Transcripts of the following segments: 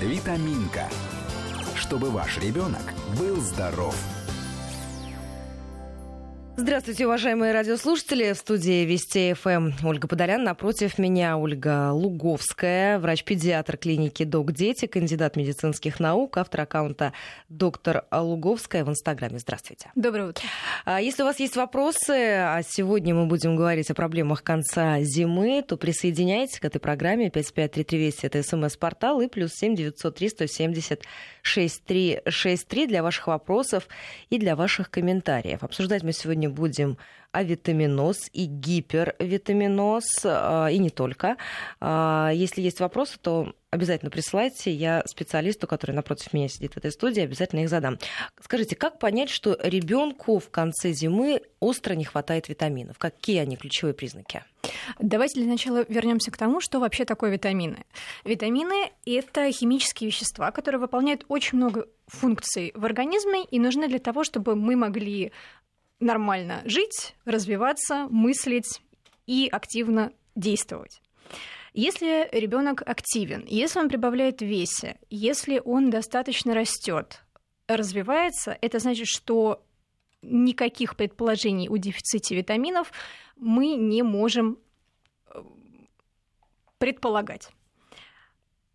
Витаминка. Чтобы ваш ребенок был здоров. Здравствуйте, уважаемые радиослушатели. В студии Вести ФМ Ольга Подолян. Напротив меня Ольга Луговская, врач-педиатр клиники Док Дети, кандидат медицинских наук, автор аккаунта доктор Луговская в Инстаграме. Здравствуйте. Доброе утро. А если у вас есть вопросы, а сегодня мы будем говорить о проблемах конца зимы, то присоединяйтесь к этой программе 553320. Это смс-портал и плюс 7 903 170 6363 для ваших вопросов и для ваших комментариев. Обсуждать мы сегодня будем авитаминоз и гипервитаминоз, а, и не только. А, если есть вопросы, то обязательно присылайте. Я специалисту, который напротив меня сидит в этой студии, обязательно их задам. Скажите, как понять, что ребенку в конце зимы остро не хватает витаминов? Какие они ключевые признаки? Давайте для начала вернемся к тому, что вообще такое витамины. Витамины — это химические вещества, которые выполняют очень много функций в организме и нужны для того, чтобы мы могли нормально жить, развиваться, мыслить и активно действовать. Если ребенок активен, если он прибавляет весе, если он достаточно растет, развивается, это значит, что никаких предположений о дефиците витаминов мы не можем э, предполагать.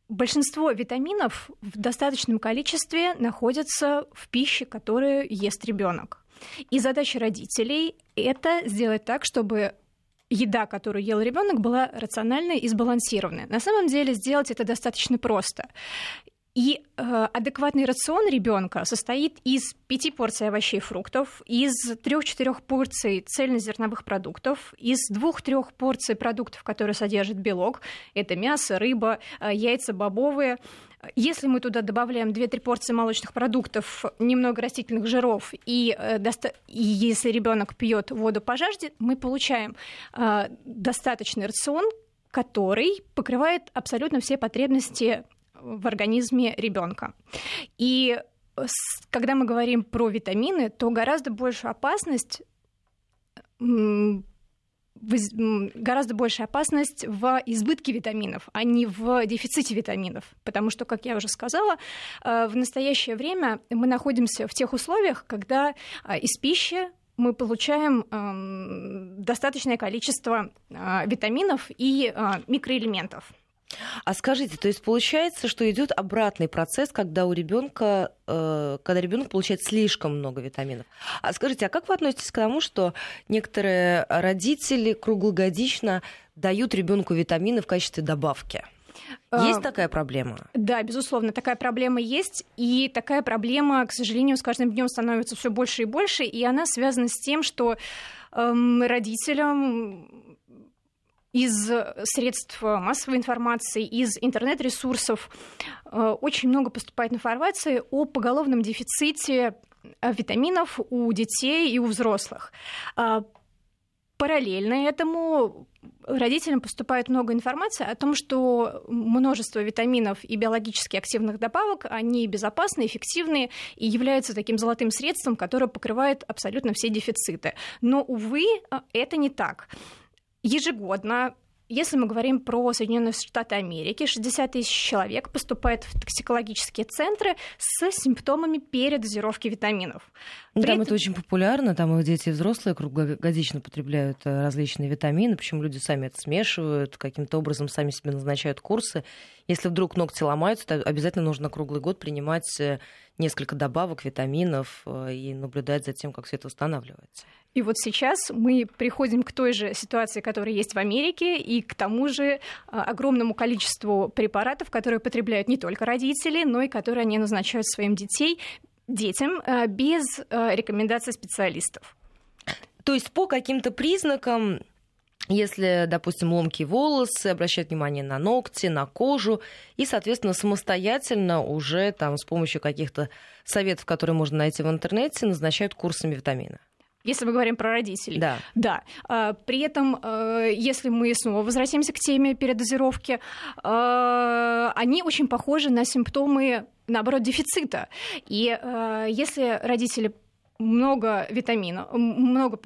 Большинство витаминов в достаточном количестве находятся в пище, которую ест ребенок. И задача родителей это сделать так, чтобы еда, которую ел ребенок, была рациональной и сбалансированной. На самом деле сделать это достаточно просто. И э, адекватный рацион ребенка состоит из пяти порций овощей и фруктов, из трех-четырех порций цельнозерновых продуктов, из двух-трех порций продуктов, которые содержат белок. Это мясо, рыба, э, яйца бобовые. Если мы туда добавляем 2-3 порции молочных продуктов, немного растительных жиров, и, э, доста- и если ребенок пьет воду по жажде, мы получаем э, достаточный рацион, который покрывает абсолютно все потребности в организме ребенка. И когда мы говорим про витамины, то гораздо большую опасность гораздо большая опасность в избытке витаминов, а не в дефиците витаминов. Потому что, как я уже сказала, э, в настоящее время мы находимся в тех условиях, когда э, из пищи мы получаем эм, достаточное количество э, витаминов и микроэлементов. А скажите, то есть получается, что идет обратный процесс, когда у ребенка, э, когда ребенок получает слишком много витаминов. А скажите, а как вы относитесь к тому, что некоторые родители круглогодично дают ребенку витамины в качестве добавки? Есть а, такая проблема? Да, безусловно, такая проблема есть, и такая проблема, к сожалению, с каждым днем становится все больше и больше, и она связана с тем, что эм, родителям из средств массовой информации, из интернет-ресурсов э, очень много поступает информации о поголовном дефиците э, витаминов у детей и у взрослых. Параллельно этому родителям поступает много информации о том, что множество витаминов и биологически активных добавок, они безопасны, эффективны и являются таким золотым средством, которое покрывает абсолютно все дефициты. Но, увы, э, это не так ежегодно если мы говорим про Соединенные Штаты Америки, 60 тысяч человек поступает в токсикологические центры с симптомами передозировки витаминов. При там этом... это очень популярно, там и дети и взрослые круглогодично потребляют э, различные витамины, причем люди сами это смешивают, каким-то образом сами себе назначают курсы. Если вдруг ногти ломаются, то обязательно нужно круглый год принимать э, несколько добавок, витаминов э, и наблюдать за тем, как все это восстанавливается. И вот сейчас мы приходим к той же ситуации, которая есть в Америке, и к тому же а, огромному количеству препаратов, которые потребляют не только родители, но и которые они назначают своим детей, детям а, без а, рекомендаций специалистов. То есть по каким-то признакам если, допустим, ломкие волосы, обращать внимание на ногти, на кожу, и, соответственно, самостоятельно уже там с помощью каких-то советов, которые можно найти в интернете, назначают курсами витамина. Если мы говорим про родителей. Да. Да. А, при этом, а, если мы снова возвратимся к теме передозировки, а, они очень похожи на симптомы, наоборот, дефицита. И если родители много витамина, много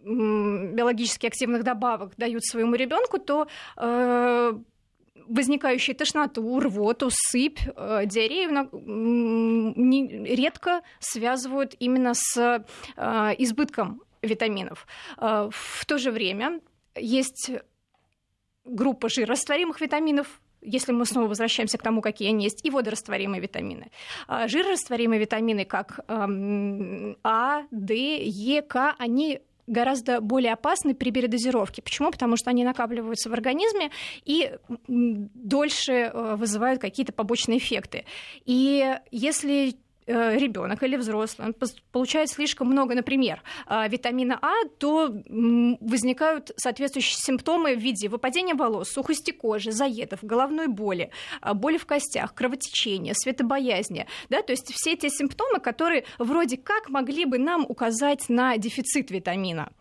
биологически активных добавок дают своему ребенку, то возникающие тошноту, рвоту, сыпь, э, диарею редко связывают именно с э, избытком витаминов. Э, в то же время есть группа жирорастворимых витаминов, если мы снова возвращаемся к тому, какие они есть, и водорастворимые витамины. Жирорастворимые витамины, как эм, А, Д, Е, К, они гораздо более опасны при передозировке. Почему? Потому что они накапливаются в организме и дольше э, вызывают какие-то побочные эффекты. И если ребенок или взрослый, он получает слишком много, например, э, витамина А, то возникают соответствующие симптомы в виде выпадения волос, сухости кожи, заедов, головной боли, э, боли в костях, кровотечения, светобоязни. Да? То есть все эти симптомы, которые вроде как могли бы нам указать на дефицит витамина.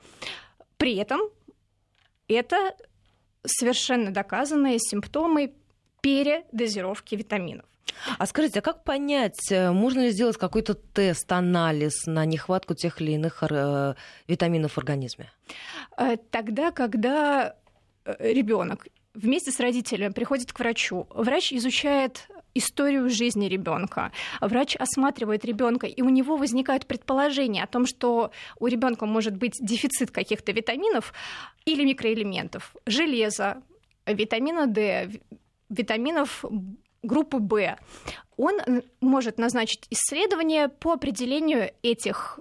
При этом это совершенно доказанные симптомы передозировки витаминов. А скажите, а как понять, э, можно ли сделать какой-то тест, анализ на нехватку тех или иных э, витаминов в организме? Э, тогда, когда ребенок вместе с родителем приходит к врачу, врач изучает историю жизни ребенка. Врач осматривает ребенка, и у него возникают предположения о том, что у ребенка может быть дефицит каких-то витаминов или микроэлементов, железа, витамина D, витаминов группы Б, он может назначить исследование по определению этих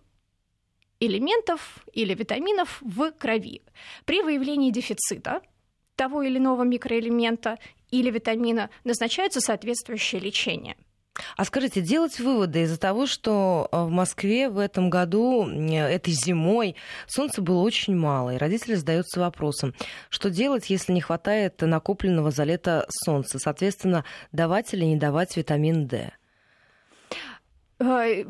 элементов или витаминов в крови. При выявлении дефицита того или иного микроэлемента или витамина назначается соответствующее лечение – а скажите, делать выводы из-за того, что э, в Москве в этом году, этой зимой, солнца было очень мало, и родители задаются вопросом, что делать, если не хватает накопленного за лето солнца? Соответственно, давать или не давать витамин D? Э,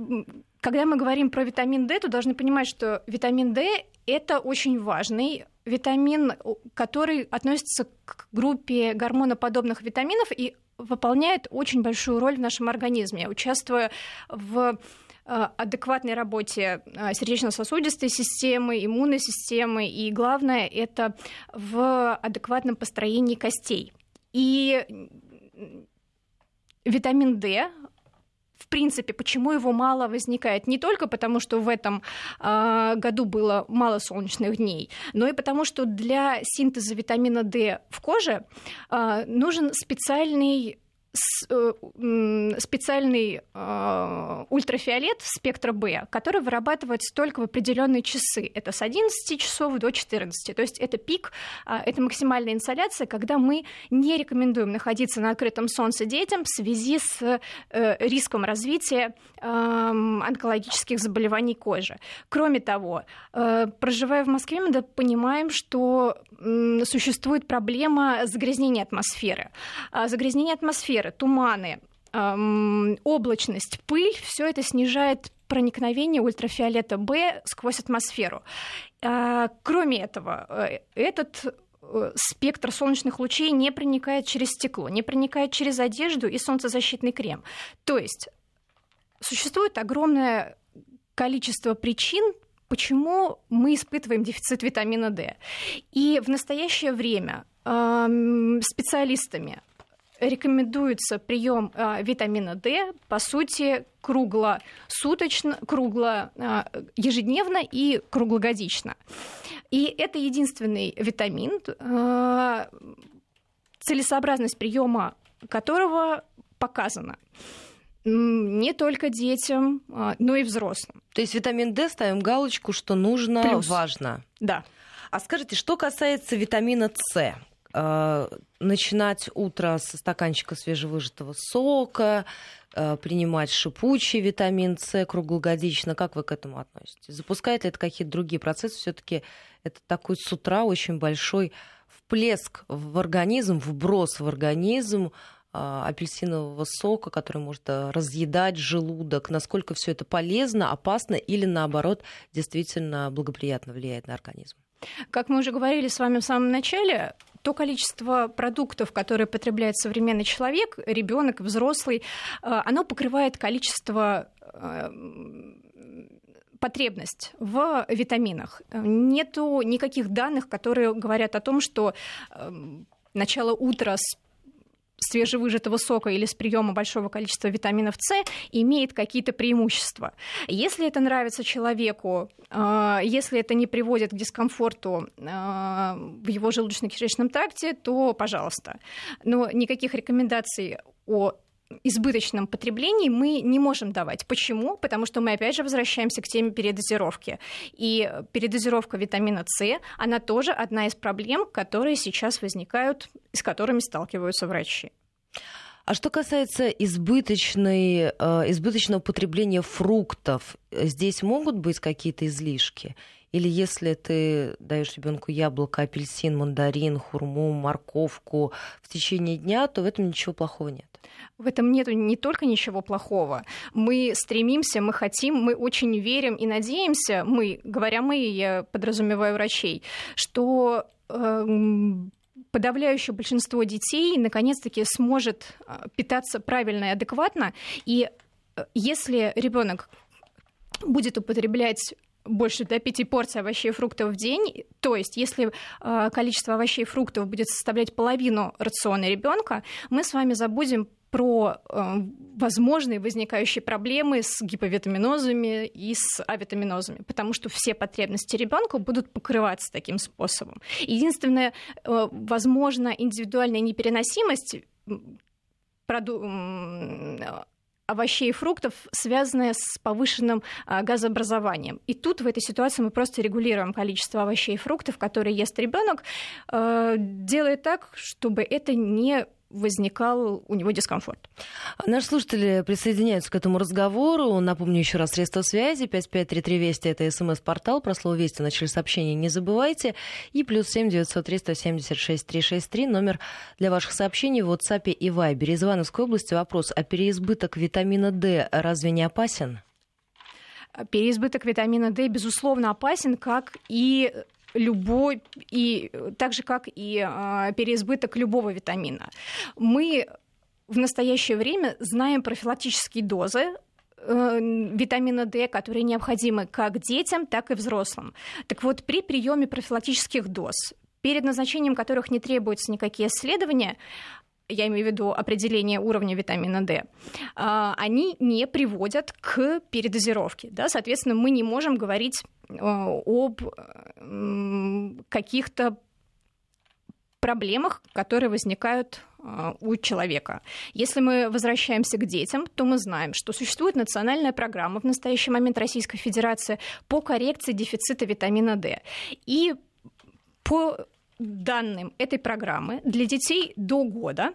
когда мы говорим про витамин D, то должны понимать, что витамин D это очень важный витамин, который относится к группе гормоноподобных витаминов, и выполняет очень большую роль в нашем организме, участвуя в э, адекватной работе э, сердечно-сосудистой системы, иммунной системы, и главное это в адекватном построении костей. И витамин D в принципе, почему его мало возникает? Не только потому, что в этом э, году было мало солнечных дней, но и потому, что для синтеза витамина D в коже э, нужен специальный специальный э, ультрафиолет спектра Б, который вырабатывается только в определенные часы. Это с 11 часов до 14. То есть это пик, э, это максимальная инсоляция, когда мы не рекомендуем находиться на открытом солнце детям в связи с э, риском развития э, онкологических заболеваний кожи. Кроме того, э, проживая в Москве, мы понимаем, что э, существует проблема загрязнения атмосферы. А загрязнение атмосферы атмосферы, туманы, облачность, пыль, все это снижает проникновение ультрафиолета Б сквозь атмосферу. Э, кроме этого, э, этот э, спектр солнечных лучей не проникает через стекло, не проникает через одежду и солнцезащитный крем. То есть существует огромное количество причин, почему мы испытываем дефицит витамина D. И в настоящее время специалистами рекомендуется прием э, витамина D, по сути, круглосуточно, кругло, э, ежедневно и круглогодично. И это единственный витамин, э, целесообразность приема которого показана не только детям, но и взрослым. То есть витамин D ставим галочку, что нужно, Плюс. важно. Да. А скажите, что касается витамина С? Э, начинать утро со стаканчика свежевыжатого сока, э, принимать шипучий витамин С круглогодично. Как вы к этому относитесь? Запускает ли это какие-то другие процессы? Все-таки это такой с утра очень большой вплеск в организм, вброс в организм э, апельсинового сока, который может разъедать желудок, насколько все это полезно, опасно или наоборот действительно благоприятно влияет на организм. Как мы уже говорили с вами в самом начале, то количество продуктов, которые потребляет современный человек, ребенок, взрослый, э, оно покрывает количество э, потребность в витаминах. Нету никаких данных, которые говорят о том, что э, начало утра с свежевыжатого сока или с приема большого количества витаминов С имеет какие-то преимущества. Если это нравится человеку, э, если это не приводит к дискомфорту э, в его желудочно-кишечном тракте, то пожалуйста. Но никаких рекомендаций о избыточном потреблении мы не можем давать. Почему? Потому что мы опять же возвращаемся к теме передозировки. И передозировка витамина С, она тоже одна из проблем, которые сейчас возникают, с которыми сталкиваются врачи. А что касается избыточной, э, избыточного потребления фруктов, здесь могут быть какие-то излишки? Или если ты даешь ребенку яблоко, апельсин, мандарин, хурму, морковку в течение дня, то в этом ничего плохого нет. В этом нет не только ничего плохого. Мы стремимся, мы хотим, мы очень верим и надеемся, мы, говоря мы, я подразумеваю врачей, что э, подавляющее большинство детей наконец-таки сможет э, питаться правильно и адекватно. И э, если ребенок будет употреблять больше до 5 порций овощей и фруктов в день. То есть, если э, количество овощей и фруктов будет составлять половину рациона ребенка, мы с вами забудем про э, возможные возникающие проблемы с гиповитаминозами и с авитаминозами, потому что все потребности ребенка будут покрываться таким способом. Единственная, э, возможно, индивидуальная непереносимость проду- овощей и фруктов, связанная с повышенным а, газообразованием. И тут в этой ситуации мы просто регулируем количество овощей и фруктов, которые ест ребенок, э, делая так, чтобы это не возникал у него дискомфорт. Наши слушатели присоединяются к этому разговору. Напомню еще раз средства связи. 5533 Вести – это смс-портал. Про слово «Вести» начали сообщение, не забывайте. И плюс 7 903 176 363 номер для ваших сообщений в WhatsApp и Viber. Из Ивановской области вопрос. А переизбыток витамина D разве не опасен? Переизбыток витамина D, безусловно, опасен, как и любой, и так же, как и э, переизбыток любого витамина. Мы в настоящее время знаем профилактические дозы э, витамина D, которые необходимы как детям, так и взрослым. Так вот, при приеме профилактических доз, перед назначением которых не требуются никакие исследования, я имею в виду определение уровня витамина D, а, они не приводят к передозировке. Да? Соответственно, мы не можем говорить а, об каких-то проблемах, которые возникают а, у человека. Если мы возвращаемся к детям, то мы знаем, что существует национальная программа в настоящий момент Российской Федерации по коррекции дефицита витамина D. И по данным этой программы для детей до года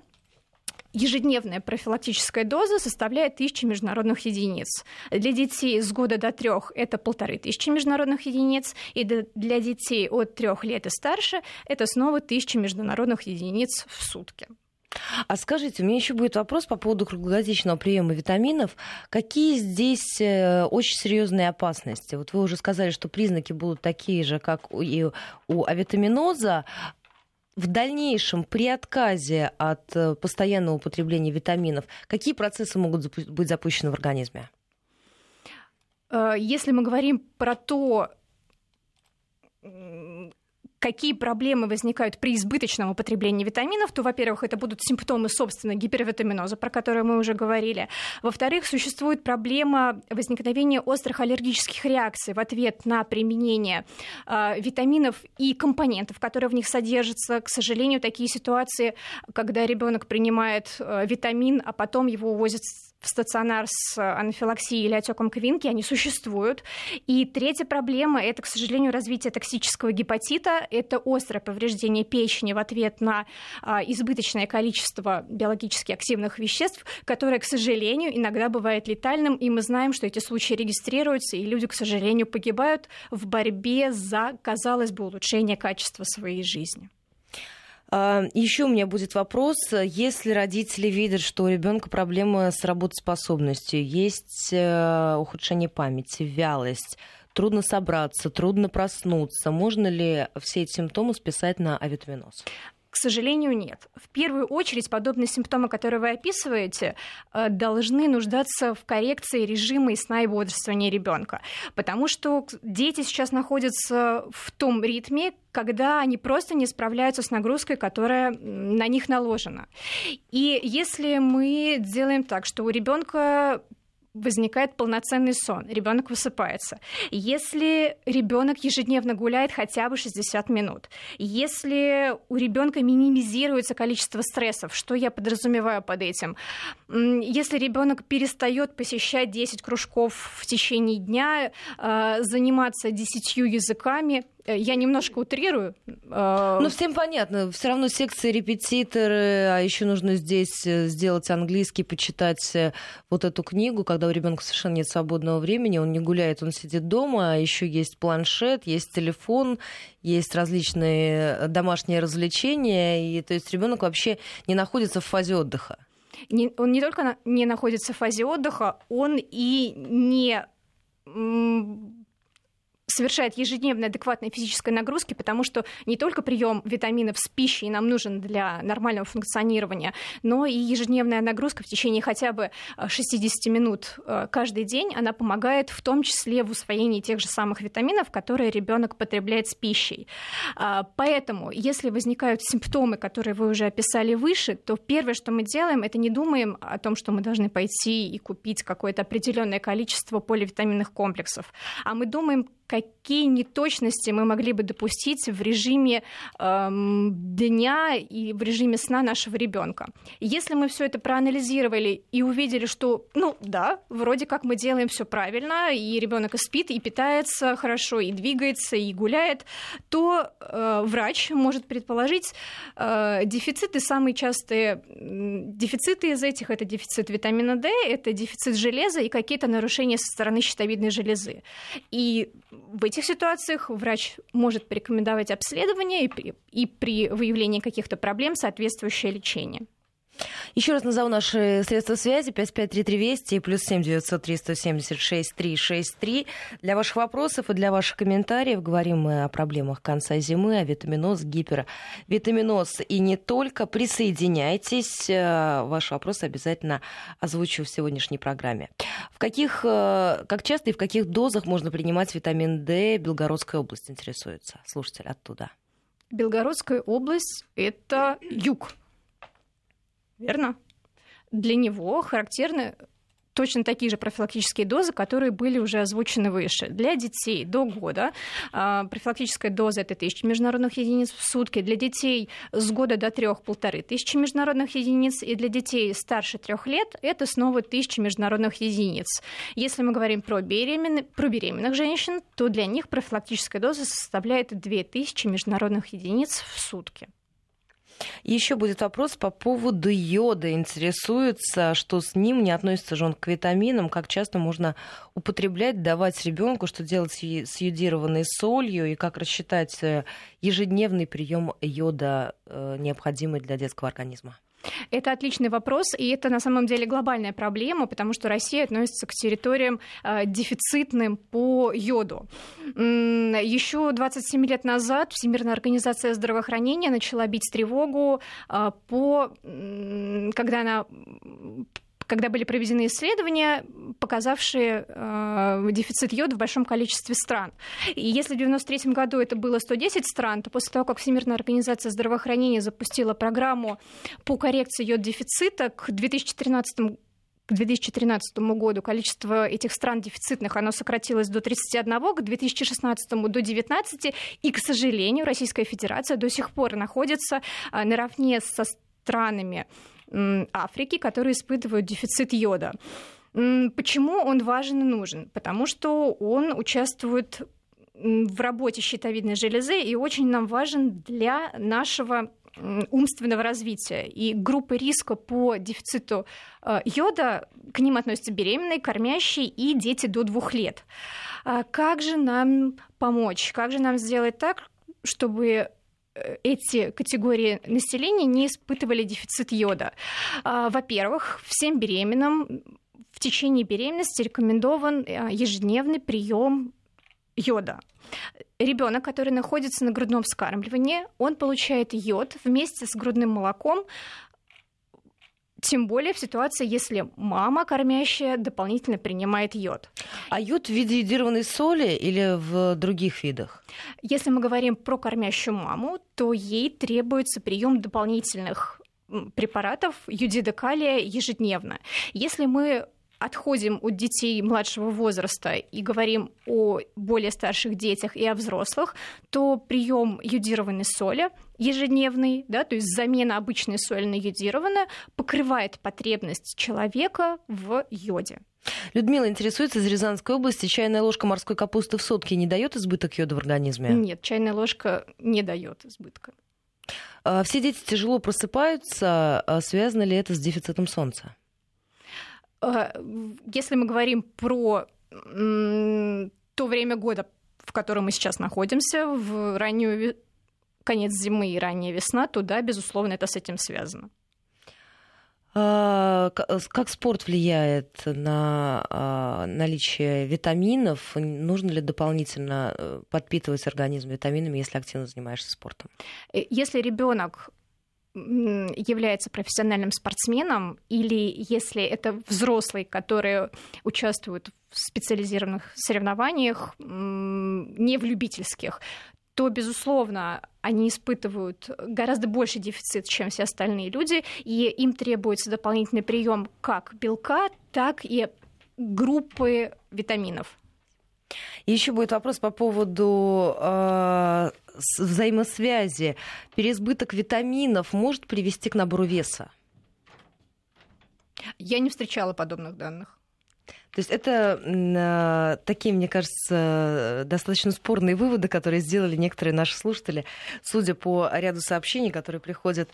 ежедневная профилактическая доза составляет 1000 международных единиц. Для детей с года до трех это полторы тысячи международных единиц, и для детей от трех лет и старше это снова 1000 международных единиц в сутки. А скажите, у меня еще будет вопрос по поводу круглогодичного приема витаминов. Какие здесь э, очень серьезные опасности? Вот вы уже сказали, что признаки будут такие же, как и у авитаминоза. В дальнейшем, при отказе от э, постоянного употребления витаминов, какие процессы могут быть запущены в организме? Э, если мы говорим про то, какие проблемы возникают при избыточном употреблении витаминов, то, во-первых, это будут симптомы, собственно, гипервитаминоза, про которые мы уже говорили. Во-вторых, существует проблема возникновения острых аллергических реакций в ответ на применение э, витаминов и компонентов, которые в них содержатся. К сожалению, такие ситуации, когда ребенок принимает э, витамин, а потом его увозят в стационар с анафилаксией или отеком квинки, они существуют. И третья проблема – это, к сожалению, развитие токсического гепатита. Это острое повреждение печени в ответ на а, избыточное количество биологически активных веществ, которое, к сожалению, иногда бывает летальным. И мы знаем, что эти случаи регистрируются, и люди, к сожалению, погибают в борьбе за, казалось бы, улучшение качества своей жизни. А, Еще у меня будет вопрос. Если родители видят, что у ребенка проблемы с работоспособностью, есть э, ухудшение памяти, вялость, трудно собраться, трудно проснуться, можно ли все эти симптомы списать на авитаминоз? К сожалению, нет. В первую очередь подобные симптомы, которые вы описываете, э, должны нуждаться в коррекции режима и сна и бодрствования ребенка, потому что дети сейчас находятся в том ритме, когда они просто не справляются с нагрузкой, которая на них наложена. И если мы делаем так, что у ребенка возникает полноценный сон, ребенок высыпается. Если ребенок ежедневно гуляет хотя бы 60 минут, если у ребенка минимизируется количество стрессов, что я подразумеваю под этим, если ребенок перестает посещать 10 кружков в течение дня, э, заниматься 10 языками, я немножко утрирую. Э, ну, всем понятно. Все равно секции репетиторы, а еще нужно здесь э, сделать английский, почитать вот эту книгу, когда у ребенка совершенно нет свободного времени, он не гуляет, он сидит дома, а еще есть планшет, есть телефон, есть различные домашние развлечения, и то есть ребенок вообще не находится в фазе отдыха. Не, он не только не находится в фазе отдыха, он и не совершает ежедневные адекватные физической нагрузки, потому что не только прием витаминов с пищей нам нужен для нормального функционирования, но и ежедневная нагрузка в течение хотя бы 60 э, минут э, каждый день, она помогает в том числе в усвоении тех же самых витаминов, которые ребенок потребляет с пищей. А, поэтому, если возникают симптомы, которые вы уже описали выше, то первое, что мы делаем, это не думаем о том, что мы должны пойти и купить какое-то определенное количество поливитаминных комплексов, а мы думаем, какие неточности мы могли бы допустить в режиме эм, дня и в режиме сна нашего ребенка. Если мы все это проанализировали и увидели, что, ну да, вроде как мы делаем все правильно, и ребенок и спит, и питается хорошо, и двигается, и гуляет, то э, врач может предположить э, дефициты самые частые дефициты из этих это дефицит витамина D, это дефицит железа и какие-то нарушения со стороны щитовидной железы. И в этих ситуациях врач может порекомендовать обследование и при, и при выявлении каких-то проблем соответствующее лечение. Еще раз назову наши средства связи 553320 и плюс 7 903 176 363. Для ваших вопросов и для ваших комментариев говорим мы о проблемах конца зимы, о витаминоз, гипервитаминоз и не только. Присоединяйтесь. Э, ваши вопросы обязательно озвучу в сегодняшней программе. В каких, э, как часто и в каких дозах можно принимать витамин D? Белгородская область интересуется. Слушатель оттуда. Белгородская область – это юг верно? Для него характерны точно такие же профилактические дозы, которые были уже озвучены выше. Для детей до года а, профилактическая доза это тысяча международных единиц в сутки, для детей с года до трех полторы тысячи международных единиц, и для детей старше трех лет это снова тысяча международных единиц. Если мы говорим про, беременны, про беременных женщин, то для них профилактическая доза составляет 2000 международных единиц в сутки. Еще будет вопрос по поводу йода. Интересуется, что с ним не относится же он к витаминам, как часто можно употреблять, давать ребенку, что делать с йодированной солью и как рассчитать э, ежедневный прием йода, э, необходимый для детского организма. Это отличный вопрос, и это на самом деле глобальная проблема, потому что Россия относится к территориям э, дефицитным по йоду. Еще 27 лет назад Всемирная организация здравоохранения начала бить тревогу э, по, когда она когда были проведены исследования, показавшие э, дефицит йода в большом количестве стран. И если в 1993 году это было 110 стран, то после того, как Всемирная организация здравоохранения запустила программу по коррекции йод-дефицита к 2013 к 2013 году количество этих стран дефицитных оно сократилось до 31, к 2016 до 19, и, к сожалению, Российская Федерация до сих пор находится э, наравне со странами Африки, которые испытывают дефицит йода. Почему он важен и нужен? Потому что он участвует в работе щитовидной железы и очень нам важен для нашего умственного развития. И группы риска по дефициту э, йода, к ним относятся беременные, кормящие и дети до двух лет. А как же нам помочь? Как же нам сделать так, чтобы эти категории населения не испытывали дефицит йода. А, во-первых, всем беременным в течение беременности рекомендован а, ежедневный прием йода. Ребенок, который находится на грудном вскармливании, он получает йод вместе с грудным молоком, тем более в ситуации, если мама кормящая дополнительно принимает йод. А йод в виде йодированной соли или в других видах? Если мы говорим про кормящую маму, то ей требуется прием дополнительных препаратов юдида калия ежедневно. Если мы отходим от детей младшего возраста и говорим о более старших детях и о взрослых, то прием йодированной соли ежедневный, да, то есть замена обычной соли на йодированную, покрывает потребность человека в йоде. Людмила интересуется из Рязанской области. Чайная ложка морской капусты в сутки не дает избыток йода в организме? Нет, чайная ложка не дает избытка. А, все дети тяжело просыпаются. А связано ли это с дефицитом солнца? Э, если мы говорим про то время года, в котором мы сейчас находимся, в раннюю конец зимы и ранняя весна, то да, безусловно, это с этим связано. А, как спорт влияет на а, наличие витаминов? Нужно ли дополнительно э, подпитывать организм витаминами, если активно занимаешься спортом? Э, если ребенок является профессиональным спортсменом, или если это взрослый, который участвует в специализированных соревнованиях, не в любительских, то, безусловно, они испытывают гораздо больше дефицит, чем все остальные люди, и им требуется дополнительный прием как белка, так и группы витаминов. Еще будет вопрос по поводу э, взаимосвязи. Переизбыток витаминов может привести к набору веса? Я не встречала подобных данных. То есть это э, такие, мне кажется, достаточно спорные выводы, которые сделали некоторые наши слушатели, судя по ряду сообщений, которые приходят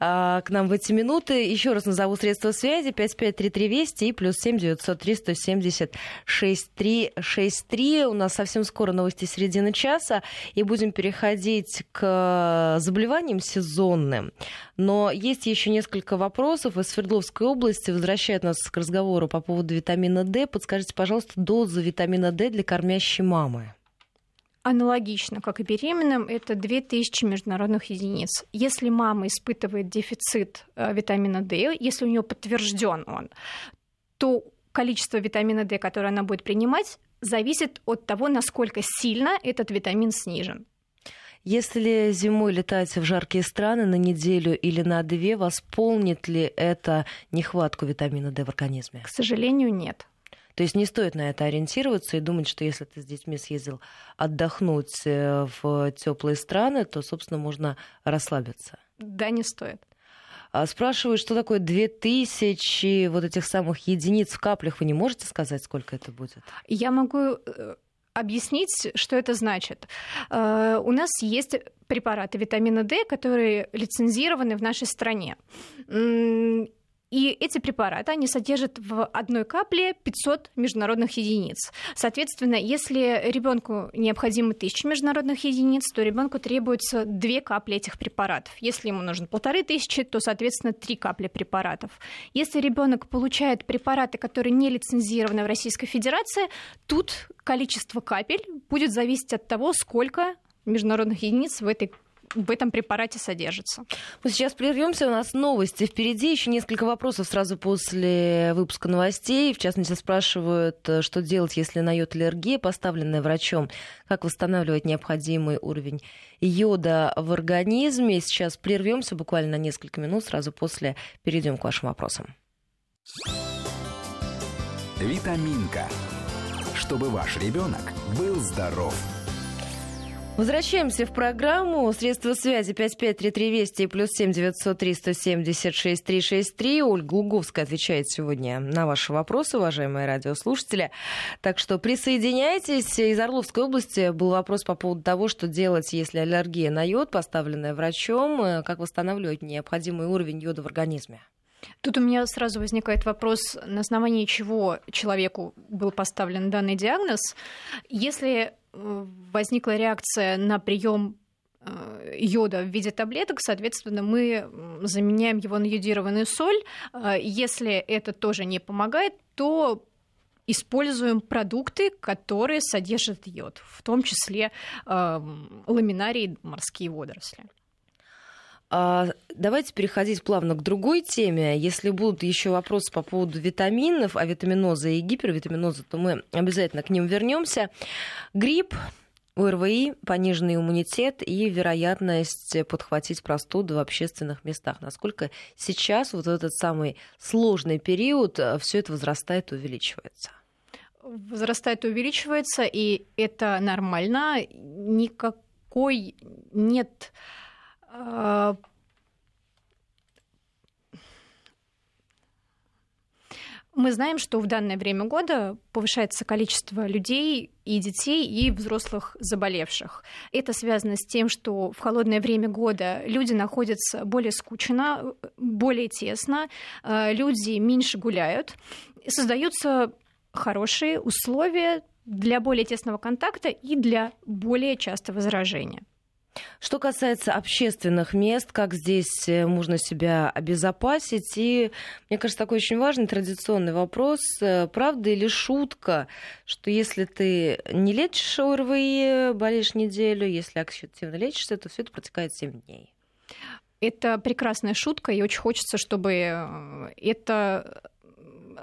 э, к нам в эти минуты. Еще раз назову средства связи 5533 Вести и плюс 7 903 170 6363. У нас совсем скоро новости середины часа, и будем переходить к заболеваниям сезонным. Но есть еще несколько вопросов из Свердловской области. Возвращает нас к разговору по поводу витамина D подскажите, пожалуйста, дозу витамина D для кормящей мамы. Аналогично, как и беременным, это 2000 международных единиц. Если мама испытывает дефицит э, витамина D, если у нее подтвержден он, то количество витамина D, которое она будет принимать, зависит от того, насколько сильно этот витамин снижен. Если зимой летаете в жаркие страны на неделю или на две, восполнит ли это нехватку витамина D в организме? К сожалению, нет. То есть не стоит на это ориентироваться и думать, что если ты с детьми съездил отдохнуть э, в теплые страны, то, собственно, можно расслабиться. Да, не стоит. А спрашивают, что такое 2000 вот этих самых единиц в каплях. Вы не можете сказать, сколько это будет? Я могу э, объяснить, что это значит. Э, у нас есть препараты витамина D, которые лицензированы в нашей стране. И эти препараты, они содержат в одной капле 500 международных единиц. Соответственно, если ребенку необходимо 1000 международных единиц, то ребенку требуется две капли этих препаратов. Если ему нужно полторы тысячи, то, соответственно, три капли препаратов. Если ребенок получает препараты, которые не лицензированы в Российской Федерации, тут количество капель будет зависеть от того, сколько международных единиц в этой в этом препарате содержится. Мы сейчас прервемся, у нас новости впереди, еще несколько вопросов сразу после выпуска новостей. В частности, спрашивают, э, что делать, если на йод аллергия, поставленная врачом, как восстанавливать необходимый уровень йода в организме. Сейчас прервемся буквально на несколько минут, сразу после перейдем к вашим вопросам. Витаминка. Чтобы ваш ребенок был здоров. Возвращаемся в программу. Средства связи 5533 Вести плюс 7 903 176 363. Ольга Луговская отвечает сегодня на ваши вопросы, уважаемые радиослушатели. Так что присоединяйтесь. Из Орловской области был вопрос по поводу того, что делать, если аллергия на йод, поставленная врачом, как восстанавливать необходимый уровень йода в организме. Тут у меня сразу возникает вопрос, на основании чего человеку был поставлен данный диагноз. Если возникла реакция на прием э, йода в виде таблеток, соответственно, мы заменяем его на йодированную соль. Э, если это тоже не помогает, то используем продукты, которые содержат йод, в том числе э, ламинарии, морские водоросли. А, давайте переходить плавно к другой теме. Если будут еще вопросы по поводу витаминов, а витаминоза и гипервитаминоза, то мы обязательно к ним вернемся. Грипп, ОРВИ, пониженный иммунитет и вероятность подхватить простуду в общественных местах. Насколько сейчас, вот этот самый сложный период, э, все это возрастает и увеличивается? Возрастает и увеличивается, и это нормально. Никакой нет мы знаем, что в данное время года повышается количество людей и детей, и взрослых заболевших. Это связано с тем, что в холодное время года люди находятся более скучно, более тесно, а, люди меньше гуляют, создаются хорошие условия для более тесного контакта и для более частого заражения. Что касается общественных мест, как здесь э, можно себя обезопасить? И, мне кажется, такой очень важный традиционный вопрос. Э, правда или шутка, что если ты не лечишь ОРВИ, болеешь неделю, если активно лечишься, то все это протекает 7 дней? Это прекрасная шутка, и очень хочется, чтобы э, это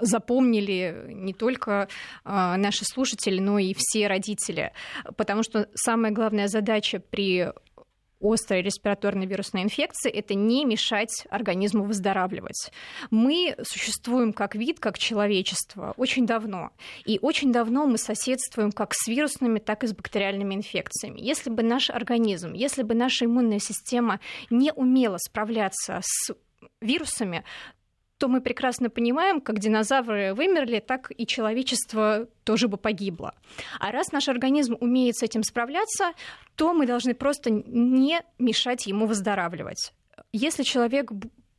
запомнили не только наши слушатели, но и все родители. Потому что самая главная задача при острой респираторной вирусной инфекции, это не мешать организму выздоравливать. Мы существуем как вид, как человечество очень давно. И очень давно мы соседствуем как с вирусными, так и с бактериальными инфекциями. Если бы наш организм, если бы наша иммунная система не умела справляться с вирусами, то мы прекрасно понимаем, как динозавры вымерли, так и человечество тоже бы погибло. А раз наш организм умеет с этим справляться, то мы должны просто не мешать ему выздоравливать. Если человек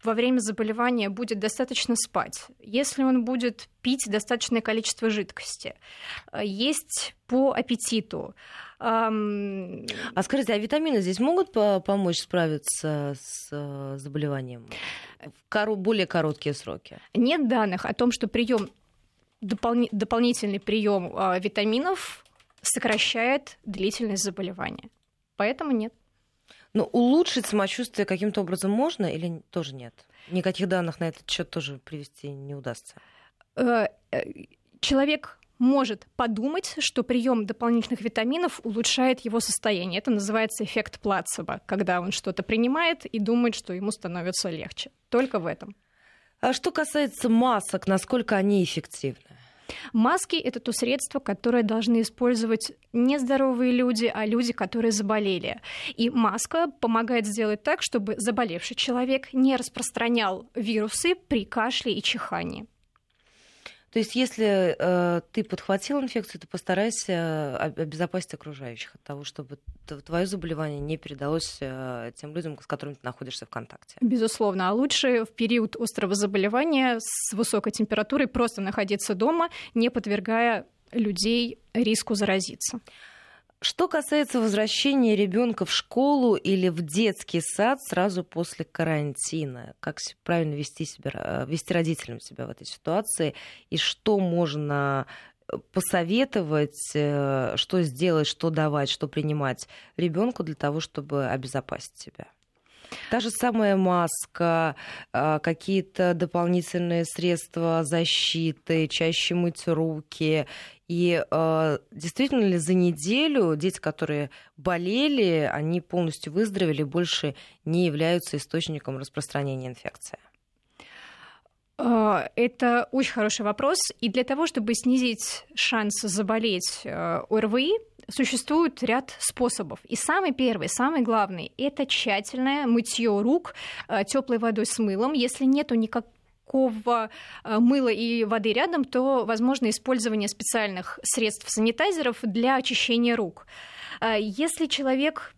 во время заболевания будет достаточно спать, если он будет пить достаточное количество жидкости, есть по аппетиту. А скажите, а витамины здесь могут помочь справиться с э, заболеванием в более короткие сроки? Нет данных о том, что прием допол- дополнительный прием э, витаминов сокращает длительность заболевания. Поэтому нет. Но улучшить самочувствие каким-то образом можно или тоже нет? Никаких данных на этот счет тоже привести не удастся. Э, э, человек может подумать, что прием дополнительных витаминов улучшает его состояние. Это называется эффект плацебо, когда он что-то принимает и думает, что ему становится легче. Только в этом. А что касается масок, насколько они эффективны? Маски – это то средство, которое должны использовать не здоровые люди, а люди, которые заболели. И маска помогает сделать так, чтобы заболевший человек не распространял вирусы при кашле и чихании. То есть, если э, ты подхватил инфекцию, то постарайся обезопасить окружающих от того, чтобы твое заболевание не передалось э, тем людям, с которыми ты находишься в контакте. Безусловно. А лучше в период острого заболевания с высокой температурой просто находиться дома, не подвергая людей риску заразиться. Что касается возвращения ребенка в школу или в детский сад сразу после карантина, как правильно вести, себя, э, вести родителям себя в этой ситуации и что можно э, посоветовать, э, что сделать, что давать, что принимать ребенку для того, чтобы обезопасить себя? Та же самая маска, какие-то дополнительные средства защиты, чаще мыть руки и э, действительно ли за неделю дети, которые болели, они полностью выздоровели, больше не являются источником распространения инфекции? А, это очень хороший вопрос. И для того, чтобы снизить шанс заболеть ОРВИ, существует ряд способов. И самый первый, самый главный, это тщательное мытье рук э, теплой водой с мылом. Если нету никак, никакого э, мыла и воды рядом, то возможно использование специальных средств санитайзеров для очищения рук. Э, если человек,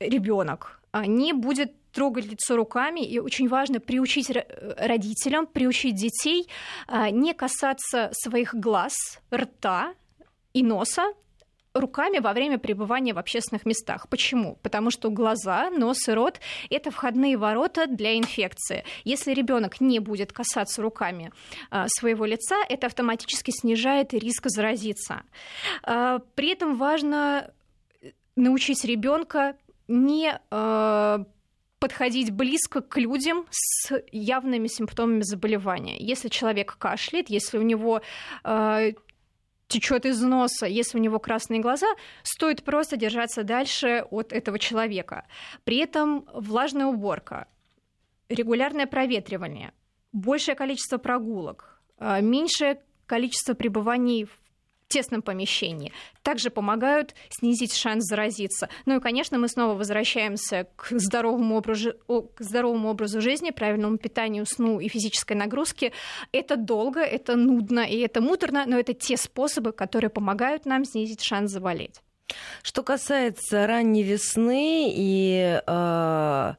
ребенок, не будет трогать лицо руками, и очень важно приучить родителям, приучить детей не касаться своих глаз, рта и носа руками во время пребывания в общественных местах. Почему? Потому что глаза, нос и рот – это входные ворота для инфекции. Если ребенок не будет касаться руками а, своего лица, это автоматически снижает риск заразиться. А, при этом важно научить ребенка не а, подходить близко к людям с явными симптомами заболевания. Если человек кашляет, если у него течет из носа, если у него красные глаза, стоит просто держаться дальше от этого человека. При этом влажная уборка, регулярное проветривание, большее количество прогулок, а, меньшее количество пребываний тесном помещении, также помогают снизить шанс заразиться. Ну и, конечно, мы снова возвращаемся к здоровому образу, к здоровому образу жизни, правильному питанию, сну и физической нагрузке. Это долго, это нудно и это муторно, но это те способы, которые помогают нам снизить шанс заболеть. Что касается ранней весны и э,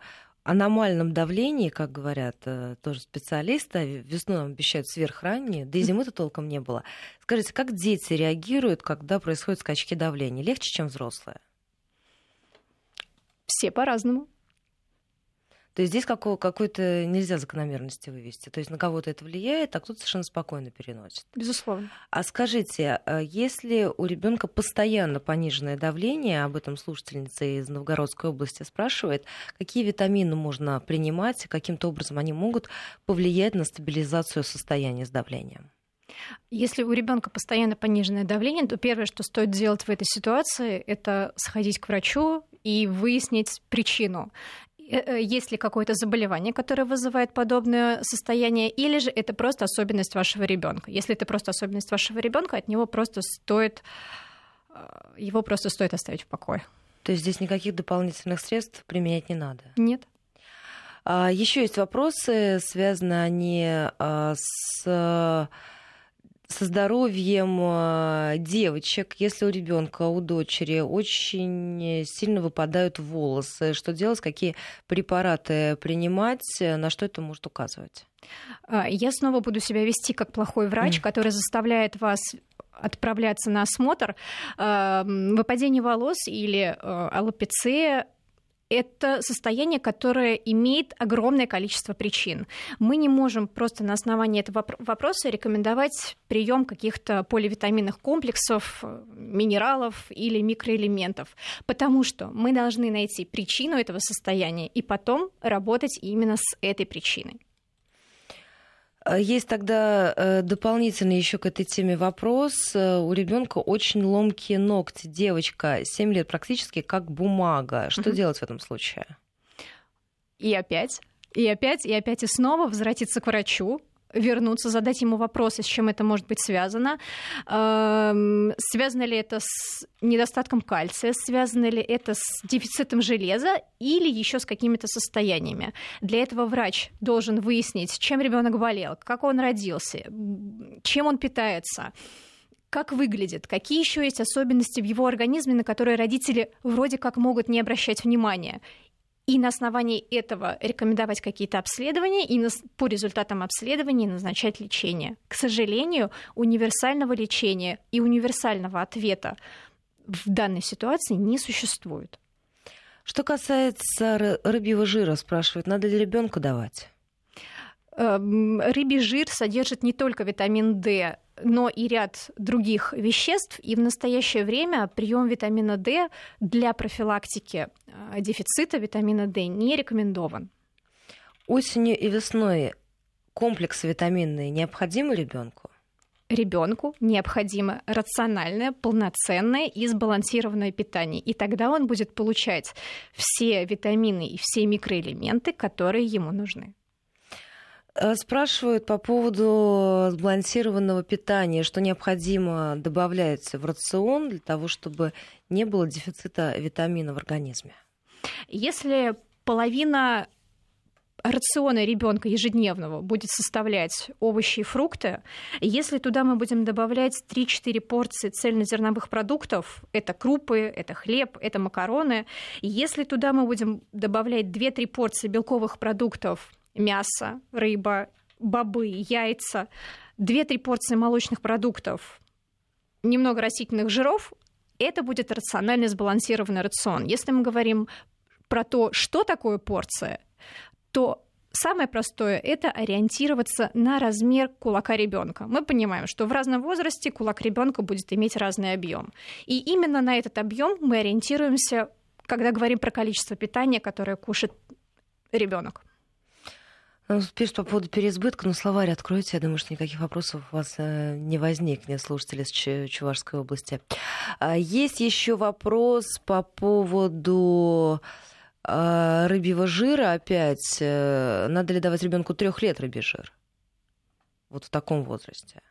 аномальном давлении, как говорят э, тоже специалисты, весну нам обещают сверхраннее, да и зимы-то толком не было. Скажите, как дети реагируют, когда происходят скачки давления? Легче, чем взрослые? Все по-разному. То есть здесь какого, какой-то нельзя закономерности вывести. То есть на кого-то это влияет, а кто-то совершенно спокойно переносит. Безусловно. А скажите, а если у ребенка постоянно пониженное давление, об этом слушательница из Новгородской области спрашивает, какие витамины можно принимать, каким-то образом они могут повлиять на стабилизацию состояния с давлением? Если у ребенка постоянно пониженное давление, то первое, что стоит делать в этой ситуации, это сходить к врачу и выяснить причину. Э, э, есть ли какое-то заболевание, которое вызывает подобное состояние, или же это просто особенность вашего ребенка. Если это просто особенность вашего ребенка, от него просто стоит э, его просто стоит оставить в покое. То есть здесь никаких дополнительных средств применять не надо? Нет. А, Еще есть вопросы, связаны они а, с со здоровьем э, девочек, если у ребенка, у дочери очень сильно выпадают волосы, что делать, какие препараты принимать, на что это может указывать? А, я снова буду себя вести как плохой врач, mm. который заставляет вас отправляться на осмотр. Выпадение волос или э, аллопеция это состояние, которое имеет огромное количество причин. Мы не можем просто на основании этого вопроса рекомендовать прием каких-то поливитаминных комплексов, минералов или микроэлементов, потому что мы должны найти причину этого состояния и потом работать именно с этой причиной. А есть тогда э, дополнительный еще к этой теме вопрос. Э, у ребенка очень ломкие ногти. Девочка 7 лет практически как бумага. Что делать в этом случае? И опять, и опять, и опять и снова возвратиться к врачу, вернуться, задать ему вопросы, с чем это может быть связано. Эм, связано ли это с недостатком кальция, связано ли это с дефицитом железа или еще с какими-то состояниями. Для этого врач должен выяснить, чем ребенок болел, как он родился, чем он питается как выглядит, какие еще есть особенности в его организме, на которые родители вроде как могут не обращать внимания и на основании этого рекомендовать какие-то обследования и по результатам обследований назначать лечение. К сожалению, универсального лечения и универсального ответа в данной ситуации не существует. Что касается рыбьего жира, спрашивают, надо ли ребенку давать? Эм, рыбий жир содержит не только витамин D, но и ряд других веществ. И в настоящее время прием витамина D для профилактики э, дефицита витамина D не рекомендован. Осенью и весной комплексы витаминные необходимы ребенку? Ребенку необходимо рациональное, полноценное и сбалансированное питание. И тогда он будет получать все витамины и все микроэлементы, которые ему нужны. Э, спрашивают по поводу сбалансированного питания, что необходимо добавлять в рацион для того, чтобы не было дефицита витамина в организме. Если половина рациона ребенка ежедневного будет составлять овощи и фрукты, если туда мы будем добавлять 3-4 порции цельнозерновых продуктов, это крупы, это хлеб, это макароны, если туда мы будем добавлять 2-3 порции белковых продуктов, мясо, рыба, бобы, яйца, 2-3 порции молочных продуктов, немного растительных жиров, это будет рационально сбалансированный рацион. Если мы говорим про то, что такое порция, то Самое простое – это ориентироваться на размер кулака ребенка. Мы понимаем, что в разном возрасте кулак ребенка будет иметь разный объем. И именно на этот объем мы ориентируемся, когда говорим про количество питания, которое кушает ребенок. Ну, теперь по поводу переизбытка, ну, словарь откройте, я думаю, что никаких вопросов у вас э, не возникнет, слушатели из Чувашской области. А есть еще вопрос по поводу а, рыбьего жира опять. Э, надо ли давать ребенку трех лет рыбий жир? Вот в таком возрасте.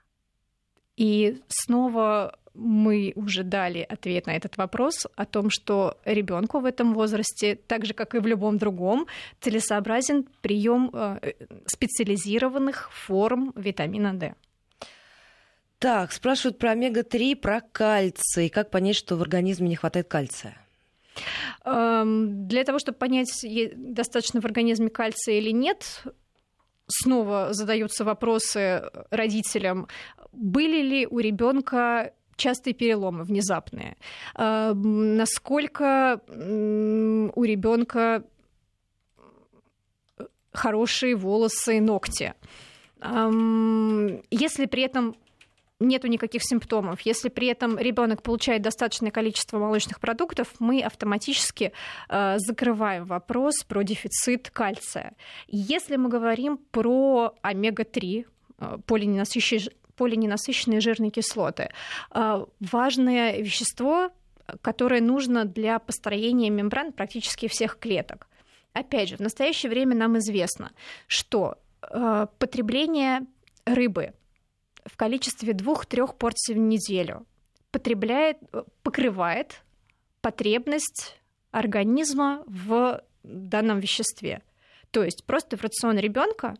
И снова мы уже дали ответ на этот вопрос о том, что ребенку в этом возрасте, так же как и в любом другом, целесообразен прием э, специализированных форм витамина D. Так, спрашивают про омега-3, про кальций. Как понять, что в организме не хватает кальция? Эм, для того, чтобы понять, достаточно в организме кальция или нет, снова задаются вопросы родителям, были ли у ребенка частые переломы внезапные, эм, насколько у ребенка хорошие волосы, ногти. Эм, если при этом нету никаких симптомов. Если при этом ребенок получает достаточное количество молочных продуктов, мы автоматически э, закрываем вопрос про дефицит кальция. Если мы говорим про омега-3, э, полиненасыщенные, полиненасыщенные жирные кислоты, э, важное вещество, которое нужно для построения мембран практически всех клеток. Опять же, в настоящее время нам известно, что э, потребление рыбы в количестве двух-трех порций в неделю потребляет, покрывает потребность организма в данном веществе. То есть просто в рацион ребенка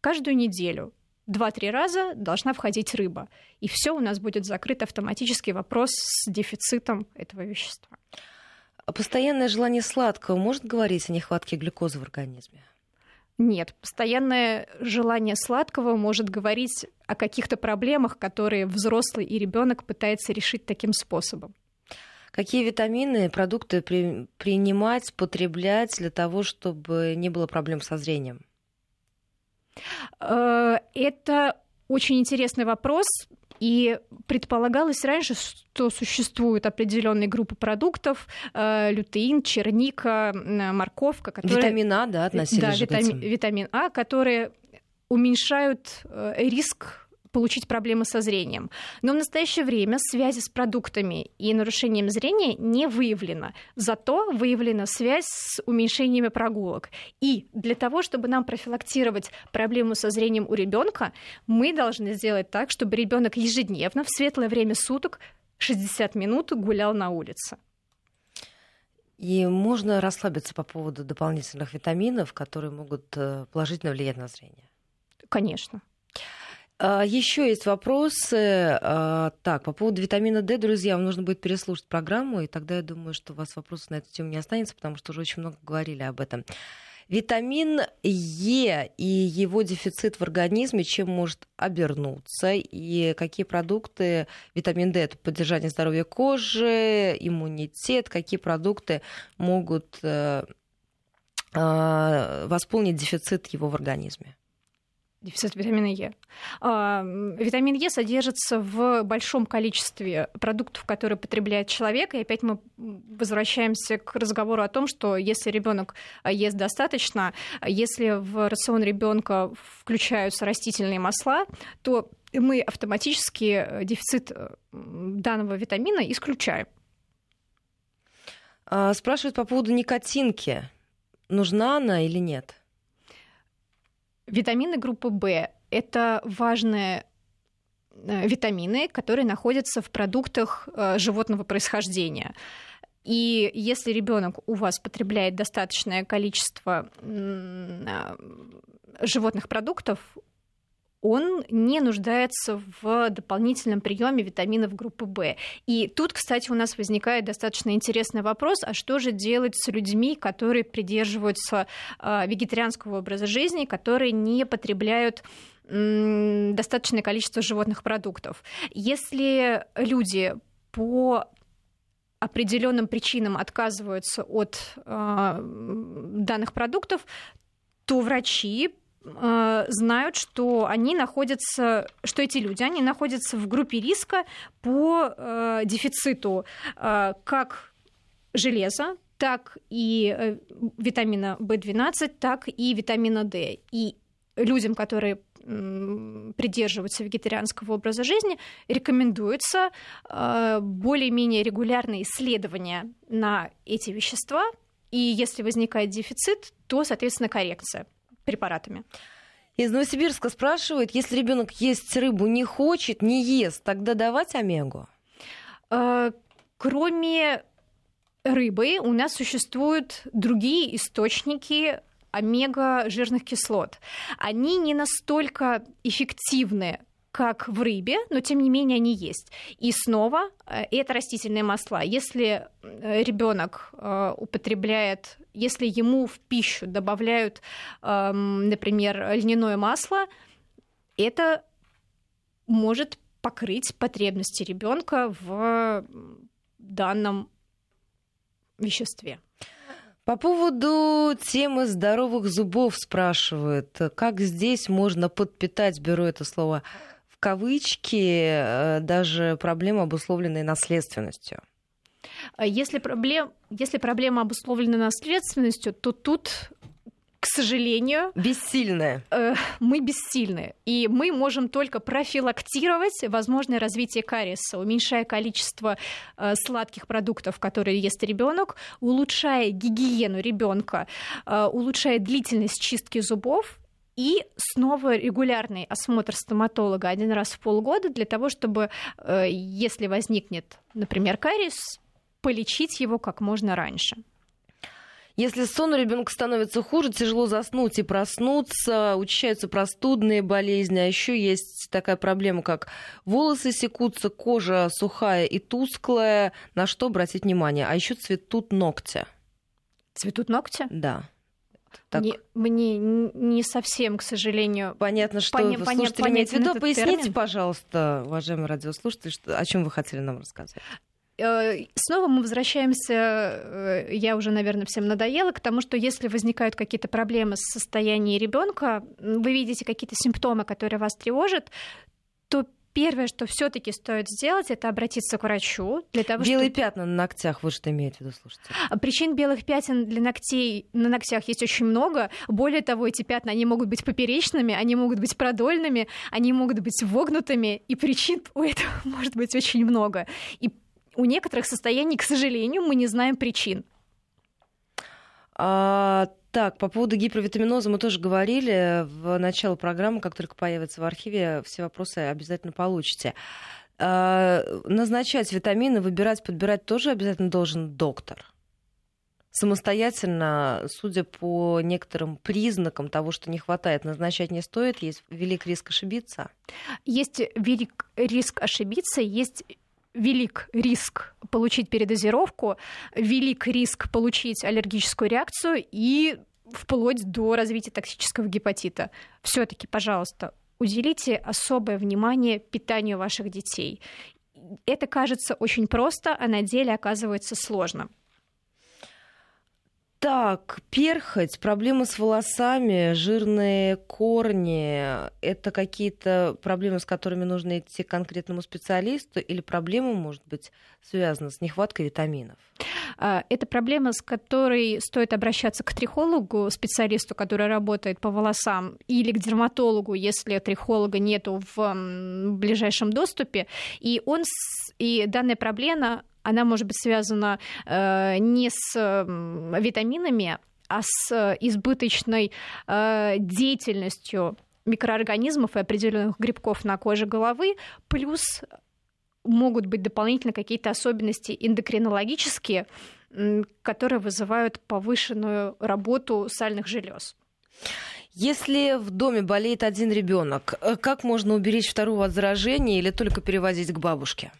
каждую неделю два-три раза должна входить рыба. И все у нас будет закрыт автоматический вопрос с дефицитом этого вещества. А постоянное желание сладкого может говорить о нехватке глюкозы в организме? Нет, постоянное желание сладкого может говорить о каких-то проблемах, которые взрослый и ребенок пытается решить таким способом. Какие витамины, продукты при, принимать, потреблять для того, чтобы не было проблем со зрением? Э, это очень интересный вопрос. И предполагалось раньше, что существуют определенные группы продуктов, э, лютеин, черника, морковка, которые... Витамин А, да, относились Да, витамин, витамин А, которые уменьшают э, риск получить проблемы со зрением. Но в настоящее время связи с продуктами и нарушением зрения не выявлено. Зато выявлена связь с уменьшениями прогулок. И для того, чтобы нам профилактировать проблему со зрением у ребенка, мы должны сделать так, чтобы ребенок ежедневно в светлое время суток 60 минут гулял на улице. И можно расслабиться по поводу дополнительных витаминов, которые могут э, положительно влиять на зрение. Конечно. А, Еще есть вопросы. А, так, по поводу витамина D, друзья, вам нужно будет переслушать программу, и тогда я думаю, что у вас вопросов на эту тему не останется, потому что уже очень много говорили об этом. Витамин Е и его дефицит в организме, чем может обернуться, и какие продукты, витамин D, это поддержание здоровья кожи, иммунитет, какие продукты могут э, э, восполнить дефицит его в организме? Дефицит витамина Е. Витамин Е содержится в большом количестве продуктов, которые потребляет человек. И опять мы возвращаемся к разговору о том, что если ребенок ест достаточно, если в рацион ребенка включаются растительные масла, то мы автоматически дефицит э, данного витамина исключаем. А, спрашивают по поводу никотинки. Нужна она или нет? Витамины группы В – это важные э, витамины, которые находятся в продуктах э, животного происхождения. И если ребенок у вас потребляет достаточное количество э, животных продуктов, он не нуждается в дополнительном приеме витаминов группы В. И тут, кстати, у нас возникает достаточно интересный вопрос, а что же делать с людьми, которые придерживаются а, вегетарианского образа жизни, которые не потребляют достаточное количество животных продуктов. Если люди по определенным причинам отказываются от э, данных продуктов, то врачи э, знают, что они находятся, что эти люди, они находятся в группе риска по э, дефициту э, как железа, так и э, витамина В12, так и витамина D. И людям, которые придерживаются вегетарианского образа жизни, рекомендуется э, более-менее регулярные исследования на эти вещества, и если возникает дефицит, то, соответственно, коррекция препаратами. Из Новосибирска спрашивают, если ребенок есть рыбу не хочет, не ест, тогда давать омегу? Э, кроме рыбы у нас существуют другие источники омега-жирных кислот. Они не настолько эффективны как в рыбе, но тем не менее они есть. И снова э, это растительные масла. Если э, ребенок э, употребляет, если ему в пищу добавляют, эм, например, льняное масло, это может покрыть потребности ребенка в данном веществе. По поводу темы здоровых зубов спрашивают, как здесь можно подпитать, беру это слово кавычки, э, даже проблемы, обусловленные наследственностью? Если, проблем, если проблема обусловлена наследственностью, то тут к сожалению... Бессильные. Э, мы бессильны. И мы можем только профилактировать возможное развитие кариеса, уменьшая количество э, сладких продуктов, которые ест ребенок, улучшая гигиену ребенка, э, улучшая длительность чистки зубов, и снова регулярный осмотр стоматолога один раз в полгода для того, чтобы, э, если возникнет, например, кариес, полечить его как можно раньше. Если сон у ребенка становится хуже, тяжело заснуть и проснуться, учащаются простудные болезни, а еще есть такая проблема, как волосы секутся, кожа сухая и тусклая, на что обратить внимание. А еще цветут ногти. Цветут ногти? Да. Так. Не, мне не совсем, к сожалению. Понятно, что Поня- слушатели имеют в виду. Поясните, термин. пожалуйста, уважаемые радиослушатели, что, о чем вы хотели нам рассказать. Э, снова мы возвращаемся, э, я уже, наверное, всем надоела, к тому, что если возникают какие-то проблемы с состоянием ребенка, вы видите какие-то симптомы, которые вас тревожат, то первое, что все-таки стоит сделать, это обратиться к врачу для того, Белые чтобы... пятна на ногтях, вы что имеете в виду, слушайте? А причин белых пятен для ногтей на ногтях есть очень много. Более того, эти пятна, они могут быть поперечными, они могут быть продольными, они могут быть вогнутыми, и причин у этого может быть очень много. И у некоторых состояний, к сожалению, мы не знаем причин. А, так, по поводу гипервитаминоза мы тоже говорили в начале программы, как только появится в архиве, все вопросы обязательно получите. А, назначать витамины, выбирать, подбирать тоже обязательно должен доктор. Самостоятельно, судя по некоторым признакам того, что не хватает, назначать не стоит, есть велик риск ошибиться. Есть велик риск ошибиться, есть велик риск получить передозировку, велик риск получить аллергическую реакцию и вплоть до развития токсического гепатита. Все-таки, пожалуйста, уделите особое внимание питанию ваших детей. Это кажется очень просто, а на деле оказывается сложно. Так, перхоть, проблемы с волосами, жирные корни – это какие-то проблемы, с которыми нужно идти к конкретному специалисту, или проблема может быть связана с нехваткой витаминов? А, это проблема, с которой стоит обращаться к трихологу, специалисту, который работает по волосам, или к дерматологу, если трихолога нету в ближайшем доступе. И он и данная проблема она может быть связана э, не с э, витаминами, а с избыточной э, деятельностью микроорганизмов и определенных грибков на коже головы, плюс могут быть дополнительно какие-то особенности эндокринологические, которые вызывают повышенную работу сальных желез. Если в доме болеет один ребенок, э, как можно уберечь второго от заражения или только перевозить к бабушке?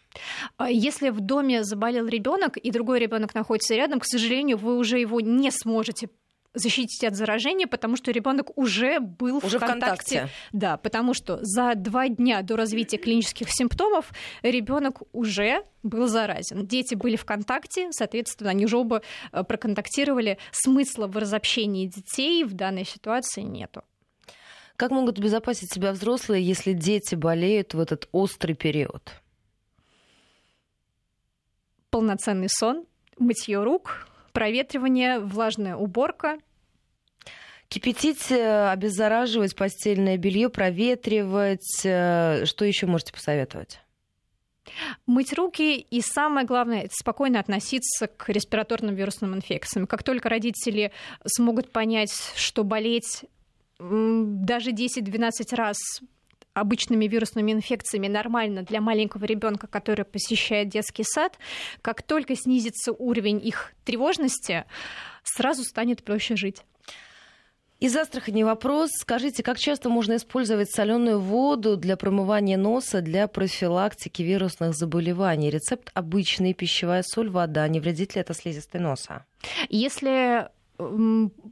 А если в доме заболел ребенок и другой ребенок находится рядом, к сожалению, вы уже его не сможете защитить от заражения, потому что ребенок уже был уже в, контакте. в контакте. Да, потому что за два дня до развития клинических симптомов ребенок уже был заразен. Дети были в контакте, соответственно, они уже оба э, проконтактировали. Смысла в разобщении детей в данной ситуации нету. Как могут обезопасить себя взрослые, если дети болеют в этот острый период? Полноценный сон, мытье рук, проветривание, влажная уборка. Кипятить, э, обеззараживать постельное белье, проветривать. Э, что еще можете посоветовать? Мыть руки и самое главное, это спокойно относиться к респираторным вирусным инфекциям. Как только родители смогут понять, что болеть даже 10-12 раз обычными вирусными инфекциями нормально для маленького ребенка, который посещает детский сад, как только снизится уровень их тревожности, сразу станет проще жить. Из Астрахани вопрос. Скажите, как часто можно использовать соленую воду для промывания носа для профилактики вирусных заболеваний? Рецепт обычный, пищевая соль, вода. Не вредит ли это слизистой носа? Если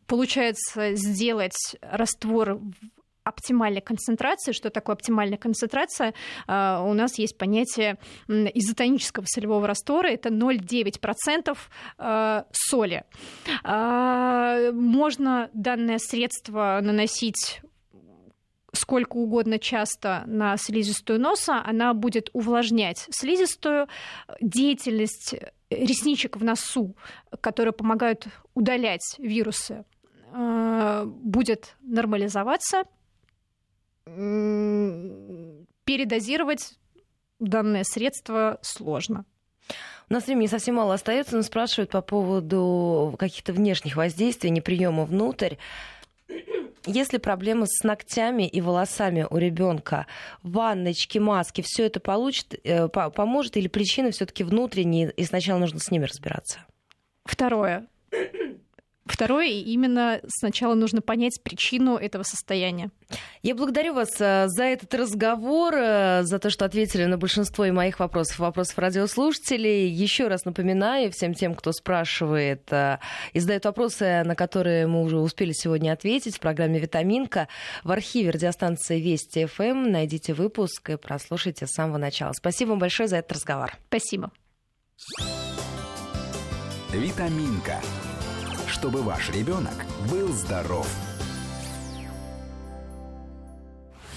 получается сделать раствор оптимальной концентрации. Что такое оптимальная концентрация? А, у нас есть понятие изотонического солевого раствора. Это 0,9% а, соли. А, можно данное средство наносить сколько угодно часто на слизистую носа, она будет увлажнять слизистую. Деятельность ресничек в носу, которые помогают удалять вирусы, будет нормализоваться – передозировать данное средство сложно. У нас времени совсем мало остается, но спрашивают по поводу каких-то внешних воздействий, не приема внутрь. Если проблемы с ногтями и волосами у ребенка, ванночки, маски, все это получит, э, поможет или причины все-таки внутренние, и сначала нужно с ними разбираться? Второе. Второе, именно сначала нужно понять причину этого состояния. Я благодарю вас э, за этот разговор, э, за то, что ответили на большинство и моих вопросов, вопросов радиослушателей. Еще раз напоминаю всем тем, кто спрашивает э, и задает вопросы, на которые мы уже успели сегодня ответить в программе «Витаминка». В архиве радиостанции Вести ФМ найдите выпуск и прослушайте с самого начала. Спасибо вам большое за этот разговор. Спасибо. «Витаминка» чтобы ваш ребенок был здоров.